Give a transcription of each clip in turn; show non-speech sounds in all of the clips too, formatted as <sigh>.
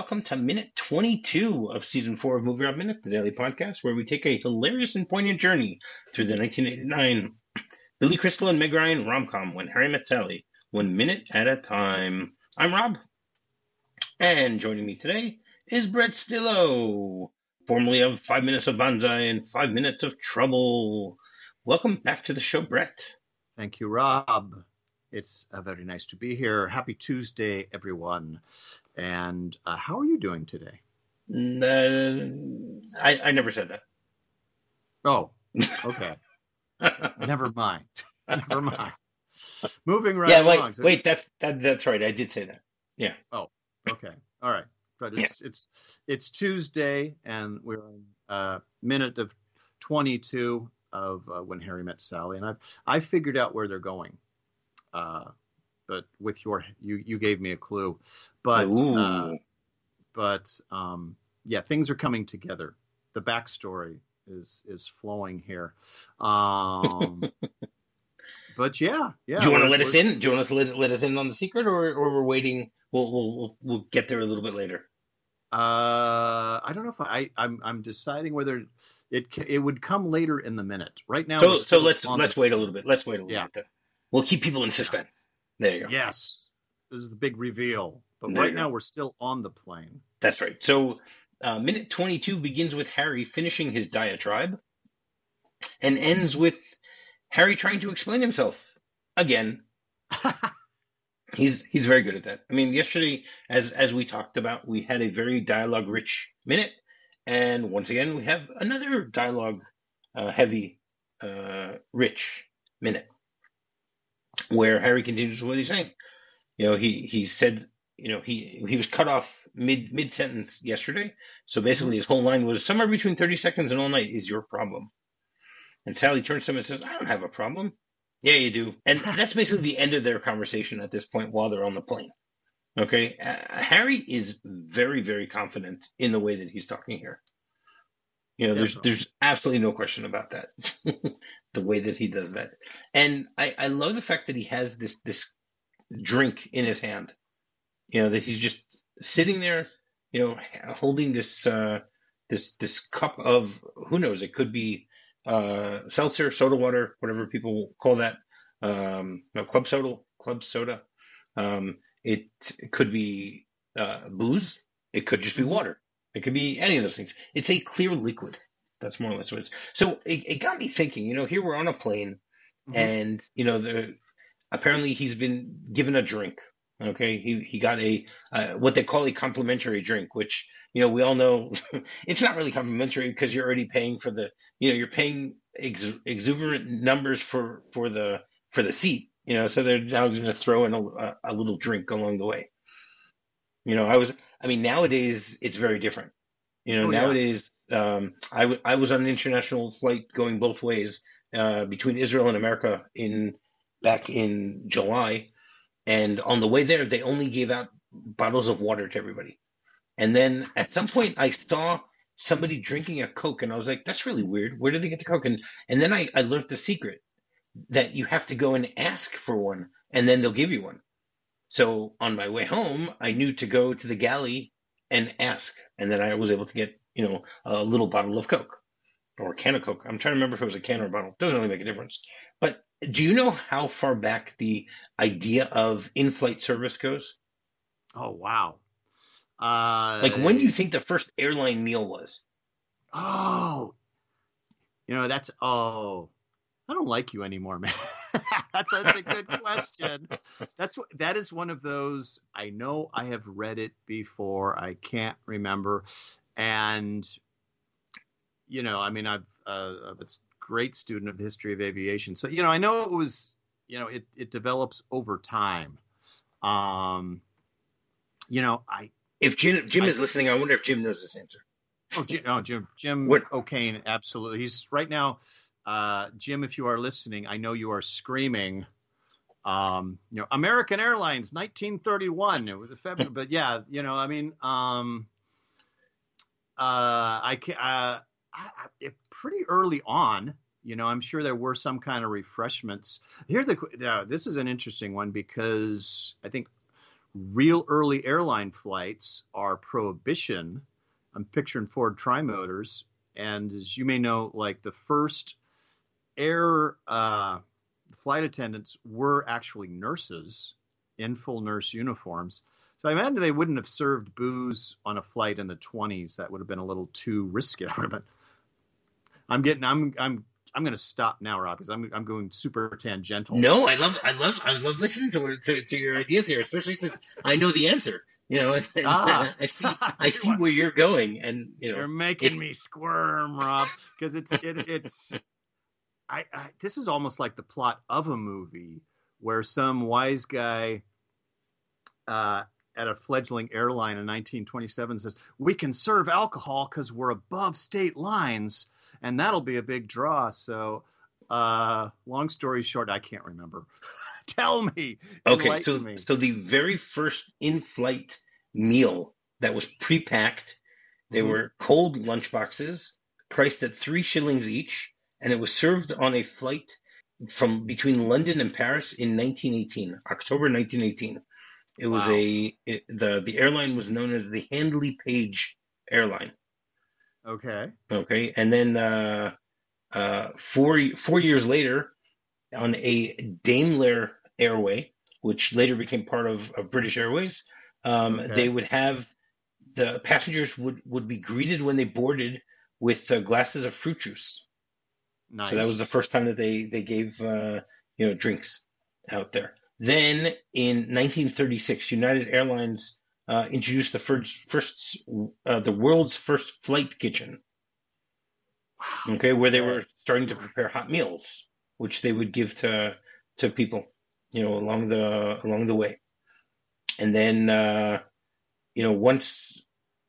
Welcome to minute 22 of season four of MovieRob Minute, the daily podcast where we take a hilarious and poignant journey through the 1989 Billy Crystal and Meg Ryan rom com When Harry Met Sally, one minute at a time. I'm Rob, and joining me today is Brett Stillo, formerly of Five Minutes of Banzai and Five Minutes of Trouble. Welcome back to the show, Brett. Thank you, Rob. It's uh, very nice to be here. Happy Tuesday, everyone. And uh, how are you doing today? Uh, I, I never said that. Oh, okay. <laughs> never mind. <laughs> Never mind. Moving right yeah, wait, along. So- wait, that's that, that's right. I did say that. Yeah. Oh, okay. All right. But it's it's it's Tuesday, and we're in uh, minute of 22 of uh, when Harry met Sally, and I've I figured out where they're going. Uh, but with your you you gave me a clue, but uh, but um, yeah, things are coming together. The backstory is is flowing here. Um, <laughs> but yeah, yeah. Do you want to let us in? Do you want us to let, let us in on the secret, or, or we're waiting? We'll, we'll we'll get there a little bit later. Uh, I don't know if I I'm I'm deciding whether it it would come later in the minute. Right now, So so let's let's the- wait a little bit. Let's wait a little Yeah. bit. There. We'll keep people in suspense. There you go. Yes, this is the big reveal. But There right now, we're still on the plane. That's right. So uh, minute twenty two begins with Harry finishing his diatribe, and ends with Harry trying to explain himself again. <laughs> He's he's very good at that. I mean, yesterday, as as we talked about, we had a very dialogue rich minute, and once again, we have another dialogue uh, heavy, uh, rich minute, where Harry continues what he's saying. You know, he he said, you know, he he was cut off mid mid sentence yesterday, so basically his whole line was somewhere between thirty seconds and all night is your problem. And Sally turns to him and says, "I don't have a problem." Yeah, you do. And <laughs> that's basically the end of their conversation at this point while they're on the plane. Okay. Uh, Harry is very, very confident in the way that he's talking here. You know, there's there's absolutely no question about that. <laughs> the way that he does that. And I, I love the fact that he has this this drink in his hand. You know, that he's just sitting there, you know, holding this uh this this cup of who knows, it could be uh, seltzer, soda water, whatever people call that. Um, no, club soda, club soda. Um, it, could be uh, booze. It could just be water. It could be any of those things. It's a clear liquid. That's more or less what it is. So it, it got me thinking. You know, here we're on a plane, Mhm. and you know, the apparently he's been given a drink. Okay, he he got a uh, what they call a complimentary drink, which you know we all know <laughs> it's not really complimentary because you're already paying for the you know you're paying ex- exuberant numbers for for the for the seat you know so they're now going to throw in a, a little drink along the way you know i was i mean nowadays it's very different you know Oh, yeah. Um I, w- I was on an international flight going both ways uh between israel and america in back in july and on the way there they only gave out bottles of water to everybody and then at some point I saw somebody drinking a Coke and I was like, that's really weird. Where did they get the Coke? And, and then I, I learned the secret that you have to go and ask for one and then they'll give you one. So on my way home, I knew to go to the galley and ask. And then I was able to get, you know, a little bottle of Coke or a can of Coke. I'm trying to remember if it was a can or a bottle. Doesn't really make a difference. But do you know how far back the idea of in-flight service goes? Oh wow. Uh, Like when do you think the first airline meal was? Oh, you know that's oh, I don't like you anymore, man. <laughs> that's that's a good question. That's that is one of those. I know I have read it before. I can't remember, and you know, I mean, I've uh, I'm a great student of the history of aviation, so you know, I know it was you know it it develops over time. Um, you know, I If Jim Jim I- is listening, I wonder if Jim knows this answer. Oh, Jim, oh, Jim, Jim What- O'Kane, absolutely. He's right now, uh, Jim. If you are listening, I know you are screaming. Um, you know, American Airlines, 1931. It was a February, but yeah, you know, I mean, um, I can, uh, I, I, pretty early on. You know, I'm sure there were some kind of refreshments. Here, the uh, this is an interesting one because I think real early airline flights are prohibition. I'm picturing Ford Trimotors, and as you may know, like the first air uh, flight attendants were actually nurses in full nurse uniforms. So I imagine they wouldn't have served booze on a flight in the 20s. That would have been a little too risky. <laughs> But I'm getting, I'm, I'm, I'm going to stop now, Rob, because I'm, I'm going super tangential. No, I love, I love, I love listening to, to, to your ideas here, especially since I know the answer. You know, and, Ah. <laughs> I see, I <laughs> see where you're going, and you know, You're making me squirm, Rob, because it's it, it's. I, I this is almost like the plot of a movie where some wise guy uh, at a fledgling airline in 1927 says, "We can serve alcohol because we're above state lines, and that'll be a big draw." So, uh, long story short, I can't remember. <laughs> Tell me. Okay, so me. so the very first in-flight meal that was pre-packed, they Mhm. were cold lunch boxes priced at three shillings each, and it was served on a flight from between London and Paris in 1918, October 1918. It was Wow. a it, the the airline was known as the Handley Page Airline. Okay. Okay, and then uh, uh, four four years later, on a Daimler Airway, which later became part of, of British Airways, um, Okay. they would have the passengers would, would be greeted when they boarded with uh, glasses of fruit juice. Nice. So that was the first time that they they gave uh, you know drinks out there. Then in 1936, United Airlines uh, introduced the first first uh, the world's first flight kitchen. Wow. Okay, where they were starting to prepare hot meals, which they would give to to people, you know, along the along the way. And then, uh, you know, once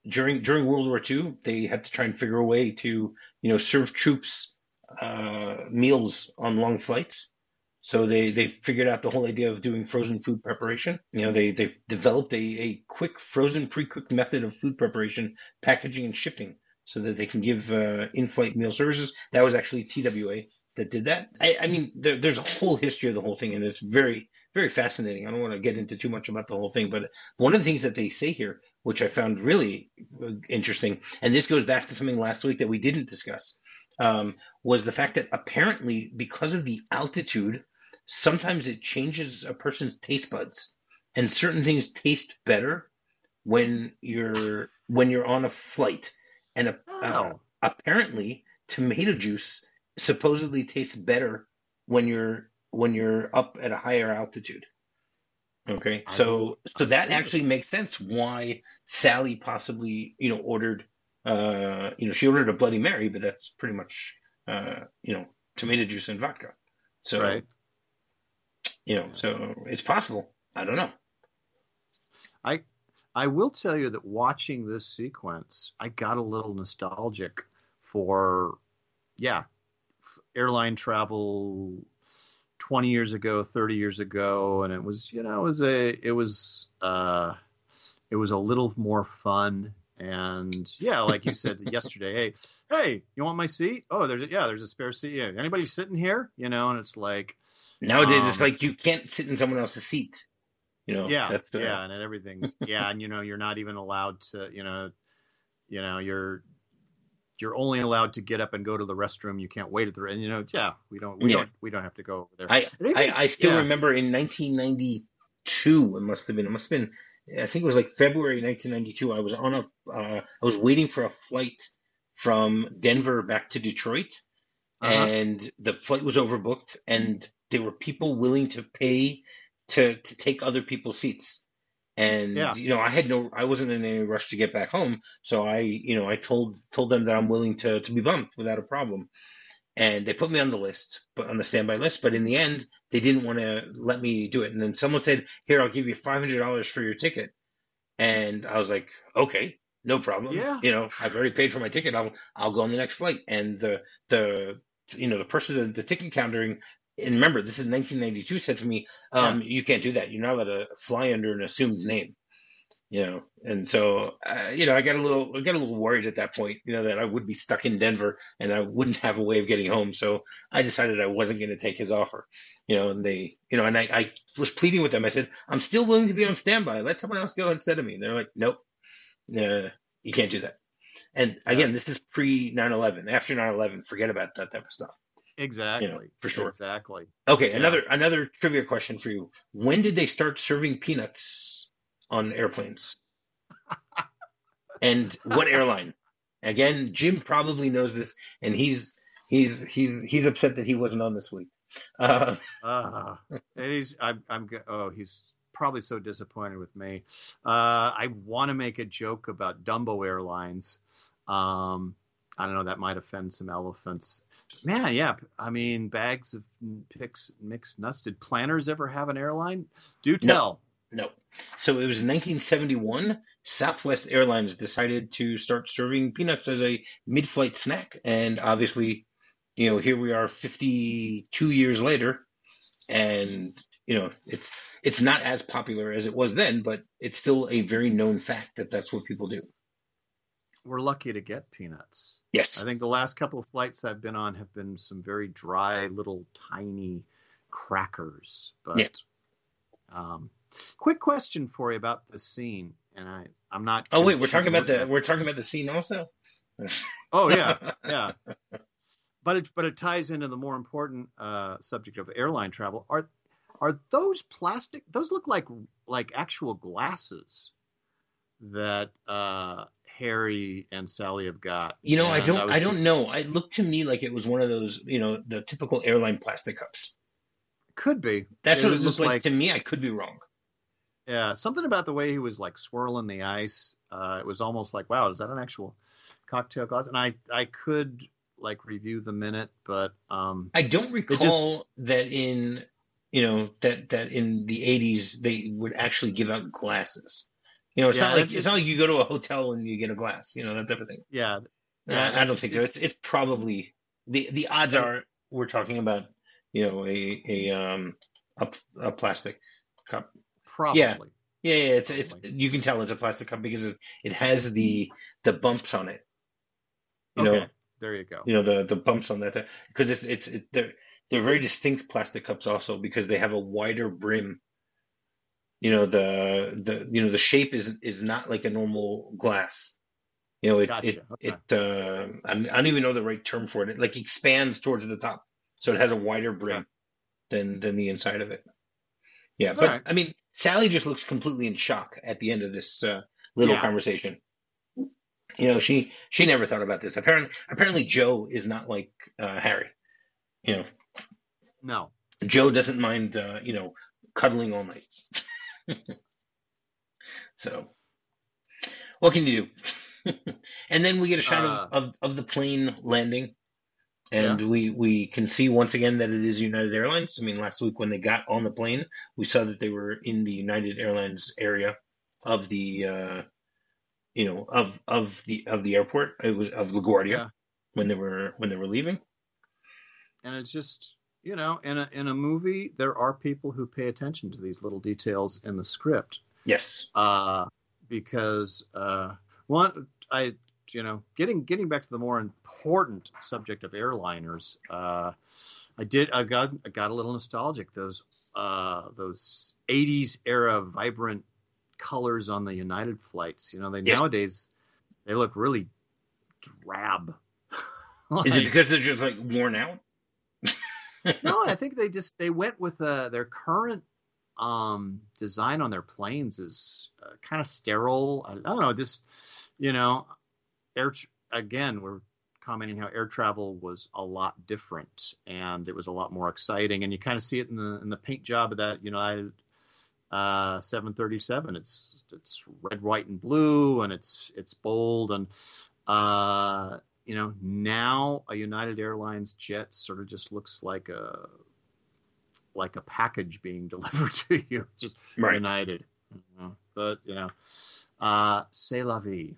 during during World War II, they had to try and figure a way to, you know, serve troops uh, meals on long flights. So they they figured out the whole idea of doing frozen food preparation. You know, they they've developed a, a quick frozen pre-cooked method of food preparation, packaging, and shipping so that they can give uh, in-flight meal services. That was actually TWA that did that. I, I mean, there, there's a whole history of the whole thing, and it's very, very fascinating. I don't want to get into too much about the whole thing, but one of the things that they say here, which I found really uh, interesting, and this goes back to something last week that we didn't discuss, um, was the fact that apparently because of the altitude, sometimes it changes a person's taste buds, and certain things taste better when you're when you're on a flight. And uh, Oh. apparently, tomato juice supposedly tastes better when you're when you're up at a higher altitude. Okay, I so so that actually makes sense why Sally possibly you know ordered uh you know she ordered a Bloody Mary, but that's pretty much uh you know tomato juice and vodka. So Right. You know so it's possible. I don't know. I I will tell you that watching this sequence, I got a little nostalgic for, yeah, airline travel 20 years ago, 30 years ago, and it was, you know, it was a, it was, uh, it was a little more fun. And yeah, like you said <laughs> yesterday, hey, hey, you want my seat? Oh, there's a, yeah, there's a spare seat. Yeah, anybody sitting here? You know, and it's like, Nowadays, it's Um, like you can't sit in someone else's seat. You know, yeah, that's the, yeah, and everything, yeah, and you know you're not even allowed to, you know, you know you're you're only allowed to get up and go to the restroom. You can't wait at the and you know yeah, we don't we Yeah. don't we don't have to go over there. I, I, I still yeah. remember in 1992, it must have been, it must have been, I think it was like February 1992. I was on a, uh, I was waiting for a flight from Denver back to Detroit, Uh-huh. and the flight was overbooked, and there were people willing to pay to to take other people's seats. And Yeah. you know, I had no, I wasn't in any rush to get back home, so I, you know, I told told them that I'm willing to to be bumped without a problem, and they put me on the list, but on the standby list. But in the end, they didn't want to let me do it. And then someone said, "Here, I'll give you five hundred dollars for your ticket," and I was like, "Okay." No problem. Yeah. You know, I've already paid for my ticket. I'll I'll go on the next flight. And the the you know the person the, the ticket countering and remember this is 1992 said to me um you can't do that you're not allowed to fly under an assumed name you know, and so uh, you know, I got a little, I got a little worried at that point, you know, that I would be stuck in Denver and I wouldn't have a way of getting home. So I decided I wasn't going to take his offer, you know, and they, you know, and I, I was pleading with them. I said, I'm still willing to be on standby. Let someone else go instead of me. And they're like, nope, uh, you can't do that. And again, this is pre 9/11. After 9/11, forget about that type of stuff. Exactly. You know, for sure. Exactly. Okay, Yeah. another another trivia question for you. When did they start serving peanuts on airplanes? and what airline? Again, Jim probably knows this, and he's he's he's he's upset that he wasn't on this week. Uh, Uh, he's I'm I'm oh he's probably so disappointed with me. Uh, I want to make a joke about Dumbo Airlines. Um, I don't know that might offend some elephants. Man, yeah. I mean, bags of picks, mixed nuts. Did Planters ever have an airline? Do No. tell. no, so it was in 1971. Southwest Airlines decided to start serving peanuts as a mid-flight snack, and obviously, you know, here we are 52 years later, and you know, it's it's not as popular as it was then, but it's still a very known fact that that's what people do. We're lucky to get peanuts. Yes. I think the last couple of flights I've been on have been some very dry, little tiny crackers. But Yeah. um, quick question for you about the scene, and I I'm not. Oh wait, we're talking about the we're talking about the scene also. <laughs> Oh yeah, yeah. But it but it ties into the more important uh, subject of airline travel. Are are those plastic? Those look like like actual glasses that uh, Harry and Sally have got. You know, I don't was I don't know. It looked to me like it was one of those, you know, the typical airline plastic cups. Could be. That's It what it looked just like, to me. I could be wrong. Yeah, something about the way he was like swirling the ice. Uh, it was almost like, wow, is that an actual cocktail glass? And I, I could like review the minute, but um, I don't just- recall that in you know that that in the 80s they would actually give out glasses. You know, it's Yeah, not like it's- not like you go to a hotel and you get a glass, you know, that type of thing. yeah, Uh, Yeah, I don't think so. It's it's probably the the odds are we're talking about, you know, a a um a, a plastic cup. probably. Yeah. Yeah, yeah, it's it's you can tell it's a plastic cup because it, it has the the bumps on it. You okay, know, there you go. you know the the bumps on that because it's it's it, they're they're very distinct plastic cups also because they have a wider brim. You know the the you know the shape is is not like a normal glass. You know it Gotcha, it okay. it uh, I I don't even know the right term for it. It like expands towards the top, so it has a wider brim than than the inside of it. Yeah, but Alright. I mean Sally just looks completely in shock at the end of this uh, little Yeah. conversation. You know, she she never thought about this. Apparently, apparently Joe is not like uh, Harry. You know, No, Joe doesn't mind uh, you know cuddling all night. <laughs> so, what can you do? <laughs> and then we get a shot Uh, of, of of the plane landing, and we we can see once again that it is United Airlines. I mean, last week when they got on the plane, we saw that they were in the United Airlines area of the uh, you know of of the of the airport of LaGuardia Yeah. when they were when they were leaving. and it's just you know, in a in a movie, there are people who pay attention to these little details in the script. Yes. uh, because uh, one, I, you know, getting getting back to the more important subject of airliners, uh, I did, I got, I got a little nostalgic. Those, uh, those '80s era vibrant colors on the United flights. You know, they Yes. nowadays they look really drab. <laughs> Is it because they're just like worn out? <laughs> no, I think they just they went with uh, their current um, design on their planes is uh, kind of sterile. I, don't know, just you know, air again we're commenting how air travel was a lot different and it was a lot more exciting, and you kind of see it in the in the paint job of that United uh, 737. It's it's red, white, and blue, and it's it's bold and uh, you know, now a United Airlines jet sort of just looks like a like a package being <laughs> delivered to you, just Right. United. You know, But you know, uh, c'est la vie.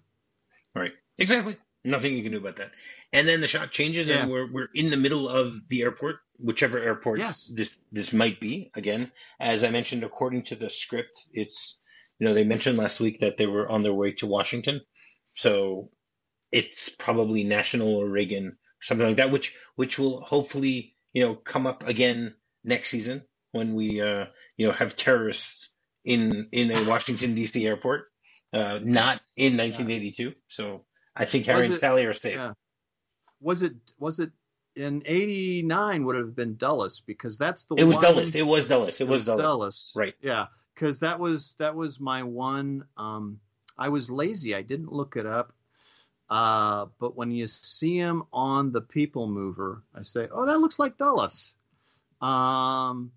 Right. Exactly. Nothing you can do about that. And then the shot changes, and we're we're in the middle of the airport, whichever airport Yes. this this might be. Again, as I mentioned, according to the script, it's you know, they mentioned last week that they were on their way to Washington, so it's probably National or Reagan, something like that, which which will hopefully you know come up again next season when we uh, you know have terrorists in in a Washington <laughs> D.C. airport, uh, not in 1982. So I think Harry Was and it- Sally are safe. Yeah. Was it was it in '89 would have been Dulles because that's the It was one, Dulles. It was Dulles. It was Dulles. Dulles. Right. Yeah, because that was that was my one. Um, I was lazy. I didn't look it up. Uh, but when you see him on the People Mover, I say, "Oh, that looks like Dulles." Um,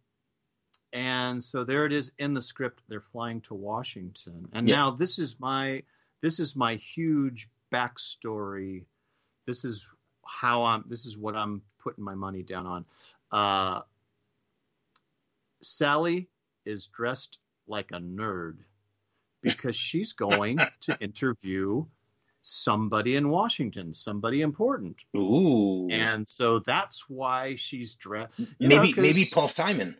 and so there it is in the script. They're flying to Washington, and now this is my this is my huge backstory. This is how I'm. This is what I'm putting my money down on. Uh, Sally is dressed like a nerd because she's going <laughs> to interview somebody in Washington, somebody important. Ooh. And so that's why she's dressed. maybe maybe Paul Simon.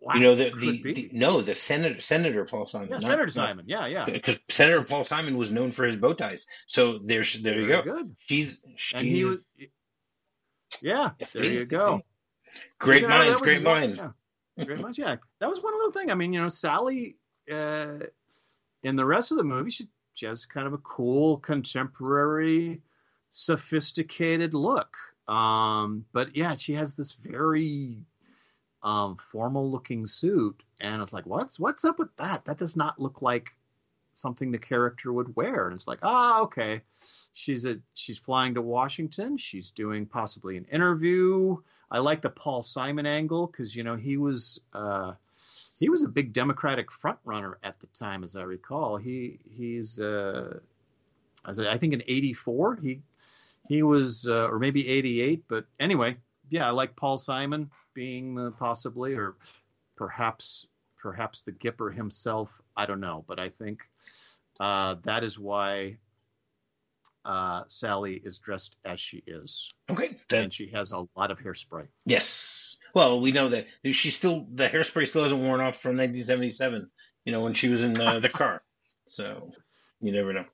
Wow, you know the the, the no the senator Senator Paul Simon. yeah, not- Senator not- Simon. Yeah, yeah. because Senator Paul Simon was known for his bow ties. So there's there you Very go. Good. She's she's was. Yeah, there they- you go. great You know, minds, great minds. yeah, great minds. Yeah, that was one little thing. I mean, you know, Sally uh, in the rest of the movie, she, she has kind of a cool, contemporary, sophisticated look. Um, but yeah, she has this very um, formal-looking suit, and it's like, what's what's up with that? That does not look like something the character would wear. And it's like, ah, okay. She's a she's flying to Washington. She's doing possibly an interview. I like the Paul Simon angle because you know he was uh, he was a big Democratic front runner at the time, as I recall. He he's uh, I I think in '84 he he was uh, or maybe '88, but anyway, yeah, I like Paul Simon being the possibly or perhaps perhaps the Gipper himself. I don't know, but I think uh, that is why uh, Sally is dressed as she is, Okay. Then and she has a lot of hairspray. yes. Well, we know that she's still the hairspray still hasn't worn off from 1977. You know when she was in the, the <laughs> car. So you never know.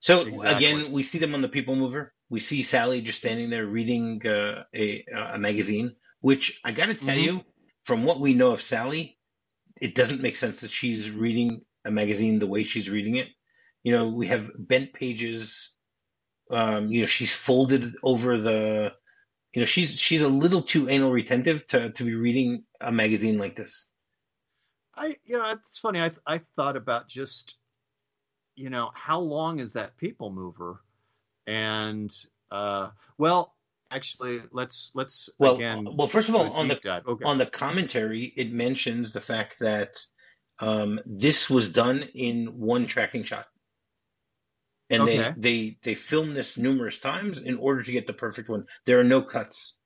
So Exactly. again, we see them on the People Mover. We see Sally just standing there reading uh, a a magazine, which I got to tell Mhm. you, from what we know of Sally, it doesn't make sense that she's reading a magazine the way she's reading it. You know, we have bent pages. Um, you know, she's folded over the. You know, she's she's a little too anal retentive to to be reading a magazine like this. I, you know, it's funny. I I thought about just, you know, how long is that people mover, and uh, well, actually, let's let's Well, again. well, first of all, on the dive. Okay. on the commentary, it mentions the fact that um, this was done in one tracking shot, and Okay. they they they film this numerous times in order to get the perfect one. There are no cuts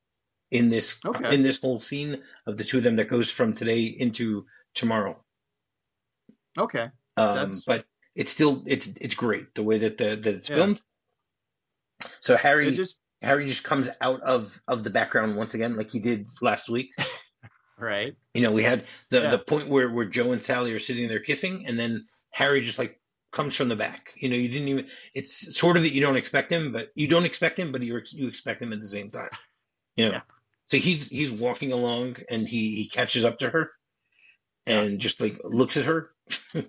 in this Okay. in this whole scene of the two of them that goes from today into tomorrow. okay. Um, but it's still it's it's great the way that the that it's Yeah. filmed. So Harry just Harry just comes out of of the background once again, like he did last week. <laughs> right. You know, we had the Yeah. the point where where Joe and Sally are sitting there kissing, and then Harry just like comes from the back. You know, you didn't even. It's sort of that you don't expect him, but you don't expect him, but you you expect him at the same time. You know, Yeah. so he's he's walking along, and he he catches up to her, and just like looks at her, <laughs> and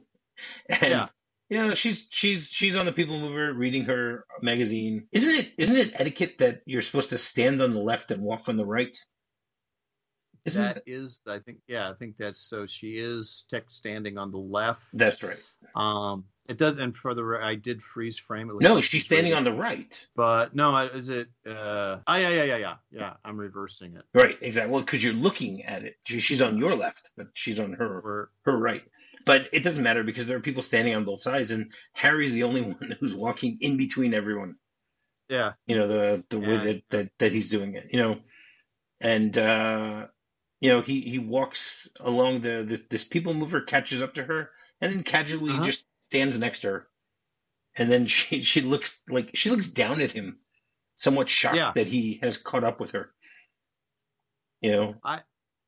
Yeah. you know she's she's she's on the People Mover reading her magazine. Isn't it isn't it etiquette that you're supposed to stand on the left and walk on the right? Isn't That is, I think, yeah, I think that's so. She is tech standing on the left. that's right? Um, it does, and for the I did freeze frame. It looks No, she's standing on the right. But no, is it? Uh, oh yeah, yeah, yeah, yeah, yeah. I'm reversing it. Right, exactly. Well, because you're looking at it. She- She's on your left, but she's on her We're, her right. But it doesn't matter because there are people standing on both sides, and Harry's the only <laughs> one who's walking in between everyone. yeah, You know the the way that, that that he's doing it. You know, and uh, you know he he walks along the this, this people mover catches up to her, and then casually Uh-huh. just stands next to her, and then <laughs> she she looks like she looks down at him, somewhat shocked Yeah. that he has caught up with her. You know, I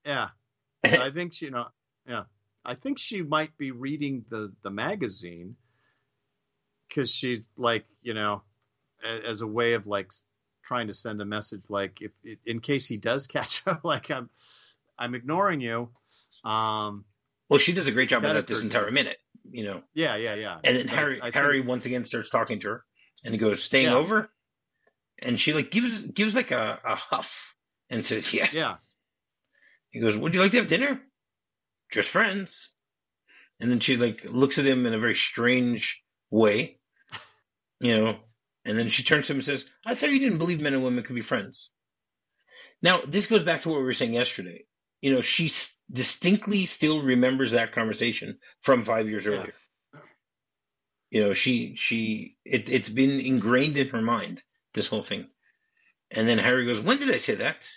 yeah. <laughs> I think she, you know, yeah. I think she might be reading the the magazine because she's like, you know, as a way of like trying to send a message, like if in case he does <laughs> catch up, like I'm I'm ignoring you. Um, well, she does a great job of that this entire minute, you know. Yeah, yeah, yeah. And then Harry I Harry think... once again starts talking to her, and he goes, "Staying yeah. over," and she like gives gives like a, a huff and says, "Yes." Yeah. He goes, "Would you like to have dinner?" Just friends. And then she like looks at him in a very strange way, you know. And then she turns to him and says, "I thought you didn't believe men and women could be friends." Now this goes back to what we were saying yesterday. You know, she distinctly still remembers that conversation from five years yeah. earlier. You know, she she it, it's been ingrained in her mind this whole thing. And then Harry goes, "When did I say that?"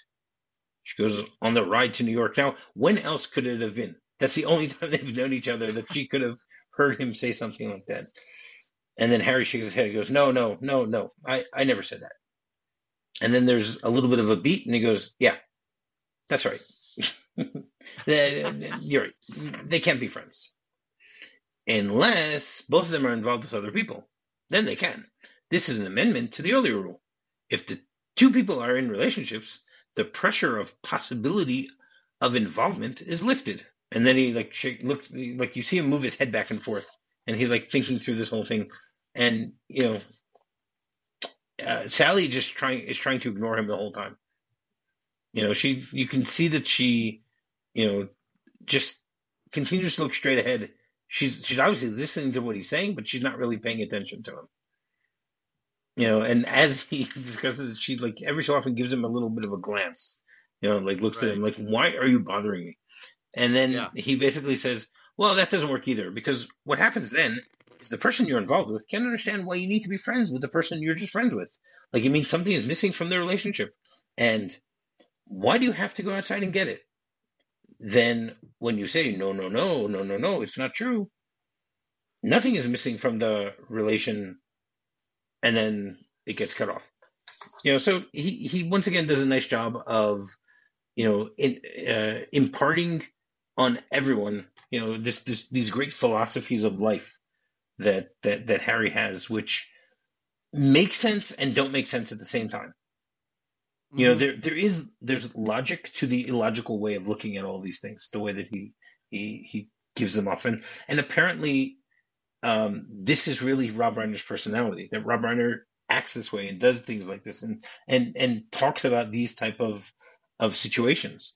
She goes, "On the ride to New York." Now, when else could it have been? That's the only <laughs> time they've known each other that she could have heard him say something like that. And then Harry shakes his head. He goes, "No, no, no, no. I I never said that." And then there's a little bit of a beat, and he goes, "Yeah, that's right." <laughs> You're right. They can't be friends. Unless both of them are involved with other people. Then they can. This is an amendment to the earlier rule. If the two people are in relationships, the pressure of possibility of involvement is lifted. And then he like shake, like you see him move his head back and forth, and he's like thinking through this whole thing. And you know, uh, Sally just trying is trying to ignore him the whole time. You know, she you can see that she you know, just continues to look straight ahead. She's she's obviously listening to what he's saying, but she's not really paying attention to him. You know, and as <laughs> he discusses it, she like every so often gives him a little bit of a glance. You know, like looks right. at him like, "Why are you bothering me?" And then yeah. he basically says, "Well, that doesn't work either because what happens then is the person you're involved with can't understand why you need to be friends with the person you're just friends with. Like it means something is missing from the relationship, and why do you have to go outside and get it? Then when you say no, no, no, no, no, no, it's not true, nothing is missing from the relation, and then it gets cut off. You know, so he he once again does a nice job of, you know, in, uh, imparting on everyone, you know, this this these great philosophies of life that that that Harry has, which make sense and don't make sense at the same time. You know, mm-hmm. there there is there's logic to the illogical way of looking at all these things, the way that he he he gives them off, and and apparently, um, this is really Rob Reiner's personality. That Rob Reiner acts this way and does things like this, and and and talks about these type of of situations.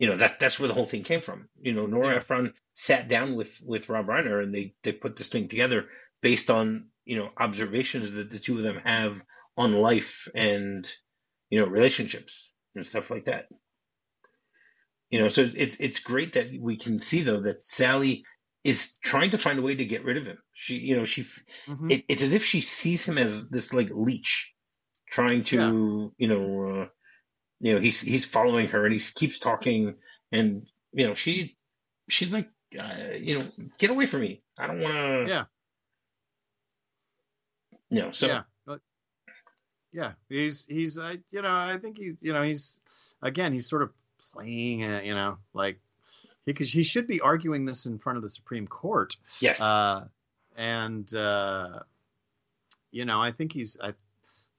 You know that that's where the whole thing came from. You know, Nora Ephron sat down with with Rob Reiner and they they put this thing together based on you know observations that the two of them have on life and you know, relationships and stuff like that. You know, so it's it's great that we can see though that Sally is trying to find a way to get rid of him. She, you know, she, mm-hmm. it, it's as if she sees him as this like leech, trying to, yeah. you know, uh, you know, he's he's following her and he keeps talking, and you know, she, she's like, uh, you know, get away from me. I don't want to. Yeah. You know, so yeah yeah, he's he's uh, you know I think he's you know he's again he's sort of playing uh, you know like he could, he should be arguing this in front of the Supreme Court. Yes. Uh, and uh, you know I think he's I,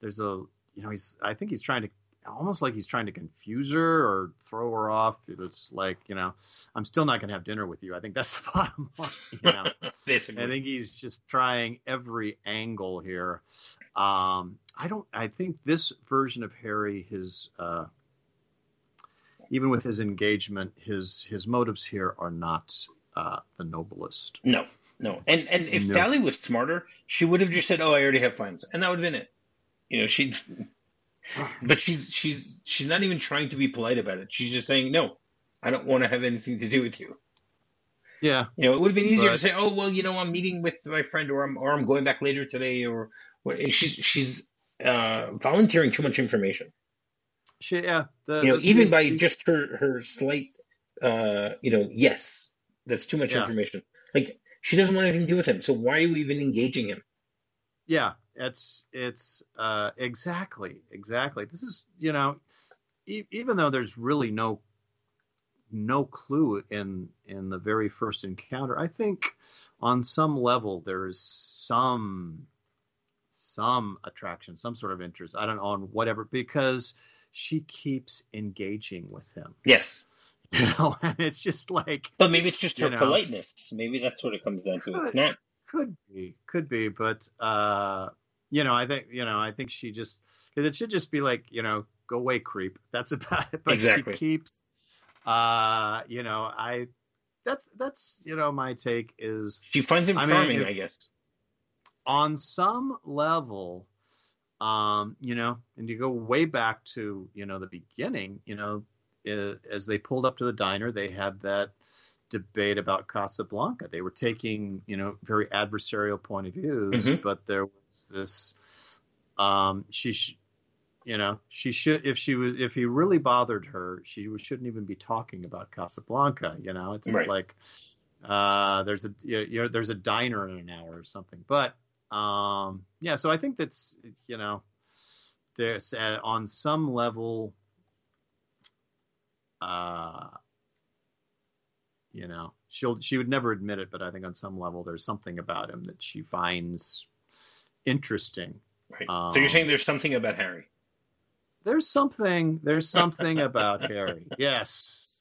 there's a you know he's I think he's trying to almost like he's trying to confuse her or throw her off. It's like, you know, I'm still not going to have dinner with you. I think that's <laughs> the bottom line. You know? <laughs> Basically. I think he's just trying every angle here. Um, I don't. I think this version of Harry, his uh, even with his engagement, his his motives here are not uh, the noblest. No, no. And and if no. Sally was smarter, she would have just said, "Oh, I already have plans," and that would have been it. You know, she. <sighs> But she's she's she's not even trying to be polite about it. She's just saying, "No, I don't want to have anything to do with you." Yeah. You know, it would have been easier but, to say, "Oh, well, you know, I'm meeting with my friend, or I'm or I'm going back later today," or, or she's she's uh, volunteering too much information. She, yeah, the, you know, even by just her her slight, uh, you know, yes, that's too much yeah. information. Like she doesn't want anything to do with him, so why are we even engaging him? Yeah, it's it's uh, exactly exactly. This is you know, e- even though there's really no no clue in in the very first encounter. I think on some level there is some some attraction, some sort of interest. I don't know on whatever because she keeps engaging with him. Yes. <laughs> You know, and it's just like. But maybe it's just her know. politeness. Maybe that's what it comes down to. It's not. Could be, could be, but uh, you know, I think you know, I think she just because it should just be like you know, go away, creep. That's about it. But Exactly. she keeps, uh, you know, I. That's that's you know my take is She finds him I mean, charming, if- I guess. on some level, um, you know, and you go way back to you know the beginning, you know, uh, as they pulled up to the diner, they had that debate about Casablanca. They were taking you know very adversarial point of views, Mhm. but there was this. Um, she, sh- you know, she should if she was if he really bothered her, she shouldn't even be talking about Casablanca. You know, it's Right. like uh, there's a you know, there's a diner in an hour or something. But um, yeah, so I think that's you know there's uh, on some level, uh, you know, she'll she would never admit it, but I think on some level there's something about him that she finds interesting. Right. Um, so you're saying there's something about Harry. There's something there's something about Harry. Yes.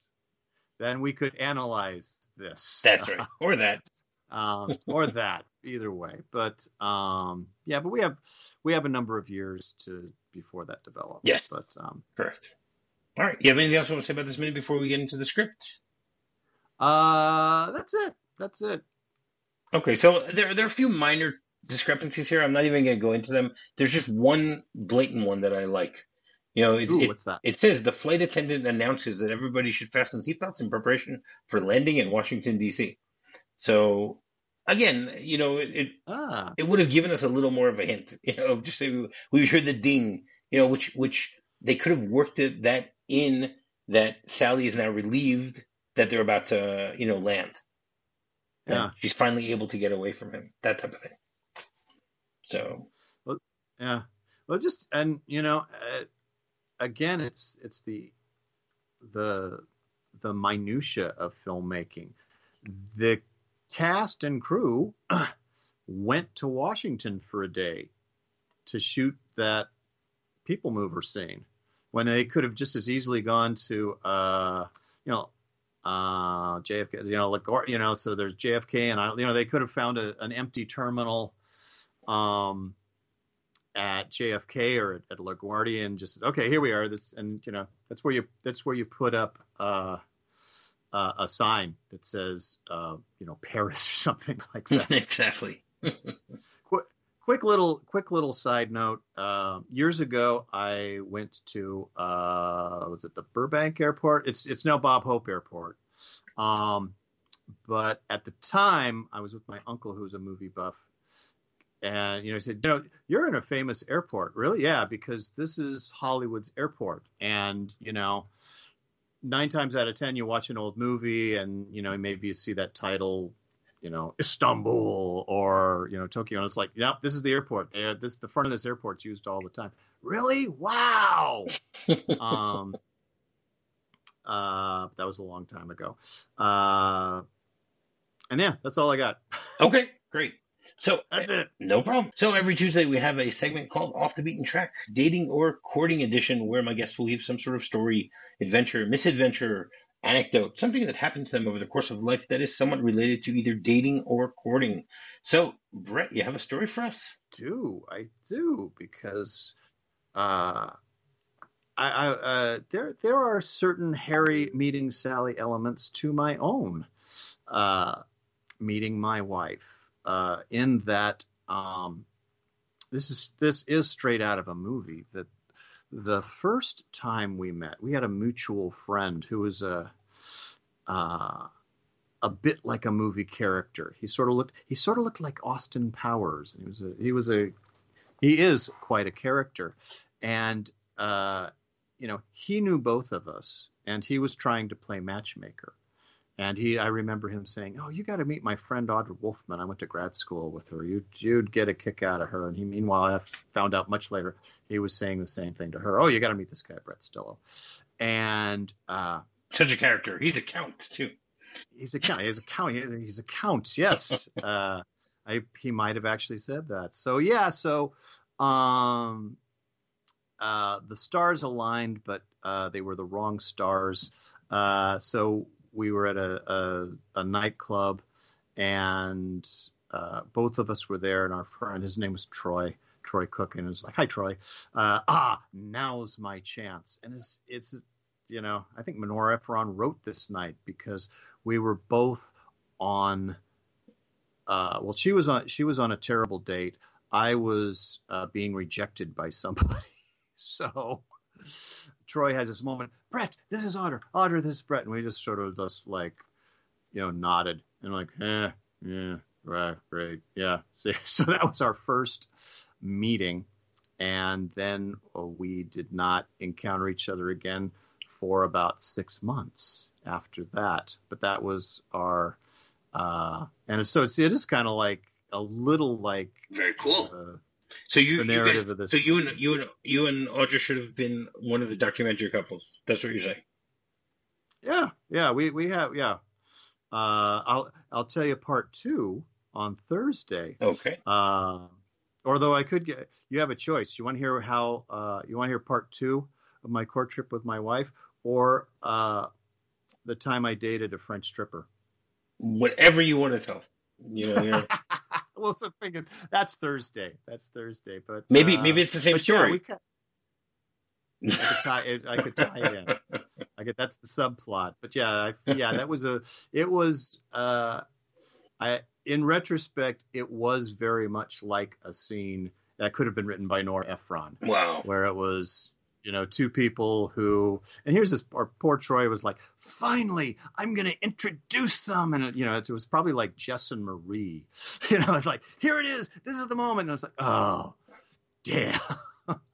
Then we could analyze this. That's right. Or that. <laughs> um, or that either way but um, yeah but we have we have a number of years to before that develops Yes. but um, Correct. All right. You have anything else you want to say about this minute before we get into the script? uh that's it that's it Okay, so there there are a few minor discrepancies here. I'm not even going to go into them. There's just one blatant one that I like. You know, it, Ooh, it, what's that it says the flight attendant announces that everybody should fasten seatbelts in preparation for landing in Washington D.C. So again, you know, it, it ah it would have given us a little more of a hint. <laughs> You know, just say we, we heard the ding. You know, which which they could have worked it, that in that Sally is now relieved that they're about to you know land. And Yeah. she's finally able to get away from him. That type of thing. So Well, yeah well just and you know uh, again it's it's the the the minutia of filmmaking. The cast and crew <clears throat> went to washington for a day to shoot that people mover scene when they could have just as easily gone to uh you know uh JFK you know or you know so there's JFK and I you know they could have found a, an empty terminal um at JFK or at, LaGuardia and just okay here we are this and you know that's where you that's where you put up uh, uh a sign that says uh you know Paris <laughs> or something like that. <laughs> Exactly. <laughs> quick little quick little side note uh, years ago i went to uh, was it the burbank airport? It's it's now bob hope airport. Um, but at the time i was with my uncle who was a movie buff and you know he said you know you're in a famous airport really yeah because this is hollywood's airport and you know nine times out of ten you watch an old movie and you know maybe you see that title you know Istanbul or you know Tokyo, and it's like, yep, this is the airport. There, this the front of this airport's used all the time. Really? Wow. <laughs> um, uh, that was a long time ago. Uh, and yeah, that's all I got. Okay, great. So That's it. No problem. So every Tuesday we have a segment called Off the Beaten Track, Dating or Courting Edition, where my guests will give some sort of story, adventure, misadventure, anecdote, something that happened to them over the course of life that is somewhat related to either dating or courting. So, Brett, you have a story for us? do I do because uh, I, I uh, there there are certain Harry meeting Sally elements to my own uh, meeting my wife. Uh, in that um, this is this is straight out of a movie. That the first time we met, we had a mutual friend who was a uh, a bit like a movie character. He sort of looked he sort of looked like Austin Powers. He was a he was a he is quite a character, and uh, you know he knew both of us, and he was trying to play matchmaker. And he, I remember him saying, "Oh, you got to meet my friend Audra Wolfman. I went to grad school with her. You'd, you'd get a kick out of her." And he, meanwhile, I found out much later he was saying the same thing to her. "Oh, you got to meet this guy, Brett Stillo." And uh, Such a character. He's a count too. He's a count. He's a count. He's a count. Yes. <laughs> uh, I, he might have actually said that. So yeah. So um, uh, the stars aligned, but uh, they were the wrong stars. Uh, so we were at a, a, a nightclub, and uh, both of us were there, and our friend, his name was Troy. Troy Cook, and it was like, "Hi, Troy. Uh, ah, now's my chance." And it's it's you know, I think Menora Ephron wrote this night because we were both on. Uh, well, she was on she was on a terrible date. I was uh, being rejected by somebody, <laughs> so Troy has this moment. Brett, this is Audra. Audra, this is Brett, and we just sort of just like, you know, nodded and like, eh, yeah, right, great, yeah. <laughs> So, so that was our first meeting, and then uh, we did not encounter each other again for about six months after that. But that was our, uh, and so it's it is kind of like a little like very cool. Uh, so you, the narrative you guys, of this. So you and you and you and Audra should have been one of the documentary couples. That's what you're saying. Yeah, yeah, we we have yeah. Uh, I'll I'll tell you part two on Thursday. Okay. Uh, although I could get you have a choice. You want to hear how uh, you want to hear part two of my court trip with my wife, or uh, the time I dated a French stripper. Whatever you want to tell. You know, you're... well, <laughs> that's Thursday. That's Thursday, but maybe uh, maybe it's the same story. Yeah, I could tie it. I could tie it in. <laughs> I get that's the subplot. But yeah, I, yeah, that was a. It was. Uh, I in retrospect, it was very much like a scene that could have been written by Nora Ephron. Wow. Where it was, you know, two people who, and here's this, our poor Troy was like, finally, I'm going to introduce them. And, it, you know, it was probably like Jess and Marie. <laughs> You know, it's like, here it is. This is the moment. And I was like, oh, damn.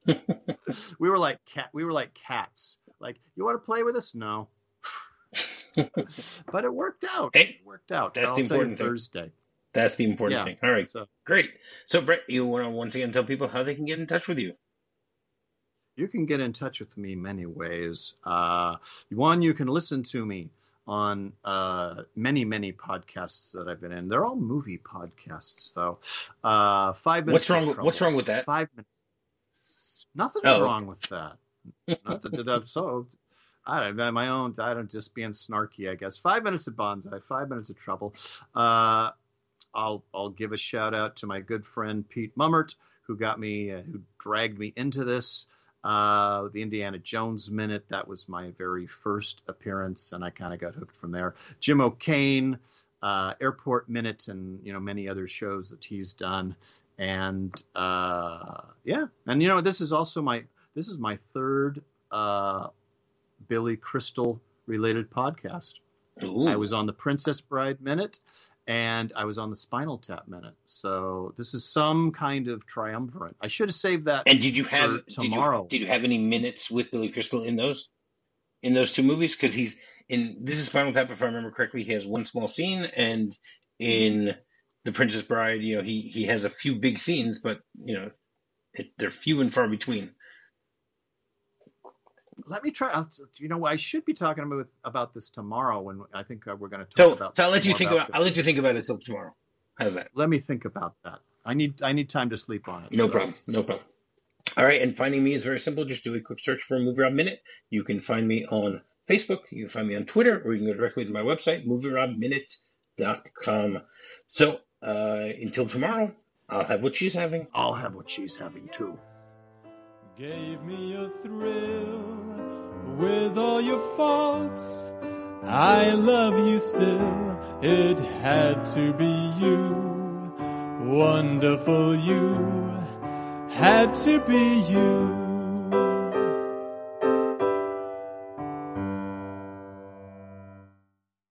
<laughs> we were like cat. We were like cats. Like, you want to play with us? No. <laughs> but it worked out. Hey, it worked out. That's the important thing. thing. Thursday. That's the important Yeah. thing. All right. So Great. So Brett, you want to once again tell people how they can get in touch with you? You can get in touch with me many ways. Uh, one, you can listen to me on uh, many, many podcasts that I've been in. They're all movie podcasts, though. Uh, five minutes. What's wrong? With, what's wrong with that? Five minutes. Nothing's Oh. wrong with that. Nothing. So, I don't know. My own. I don't just being snarky. I guess. Five minutes of Banzai. Five minutes of trouble. Uh, I'll I'll give a shout out to my good friend Pete Mummert, who got me, uh, who dragged me into this. Uh, the Indiana Jones Minute. That was my very first appearance, and I kind of got hooked from there. Jim O'Kane, uh, Airport Minute, and you know many other shows that he's done. And uh, yeah, and you know this is also my this is my third uh, Billy Crystal related podcast. Ooh. I was on the Princess Bride Minute, and I was on the Spinal Tap Minute. So this is some kind of triumvirate. I should have saved that. and did you have for did you, tomorrow. did you have any minutes with Billy Crystal in those in those two movies? Because he's in this is Spinal Tap, if I remember correctly. He has one small scene, and in the Princess Bride, you know, he he has a few big scenes, but you know, it, they're few and far between. Let me try. I'll, you know, I should be talking about about this tomorrow when I think uh, we're going to talk So, about. so I'll let you think about about I'll let you think about it till tomorrow. How's that? Let me think about that. I need I need time to sleep on it. No so- problem. No problem. All right, and finding me is very simple. Just do a quick search for MovieRob Minute. You can find me on Facebook. You can find me on Twitter, or you can go directly to my website, MovieRobMinute.com. So uh, until tomorrow, I'll have what she's having. I'll have what she's having too. Gave me a thrill with all your faults. I love you still. It had to be you. Wonderful you. Had to be you.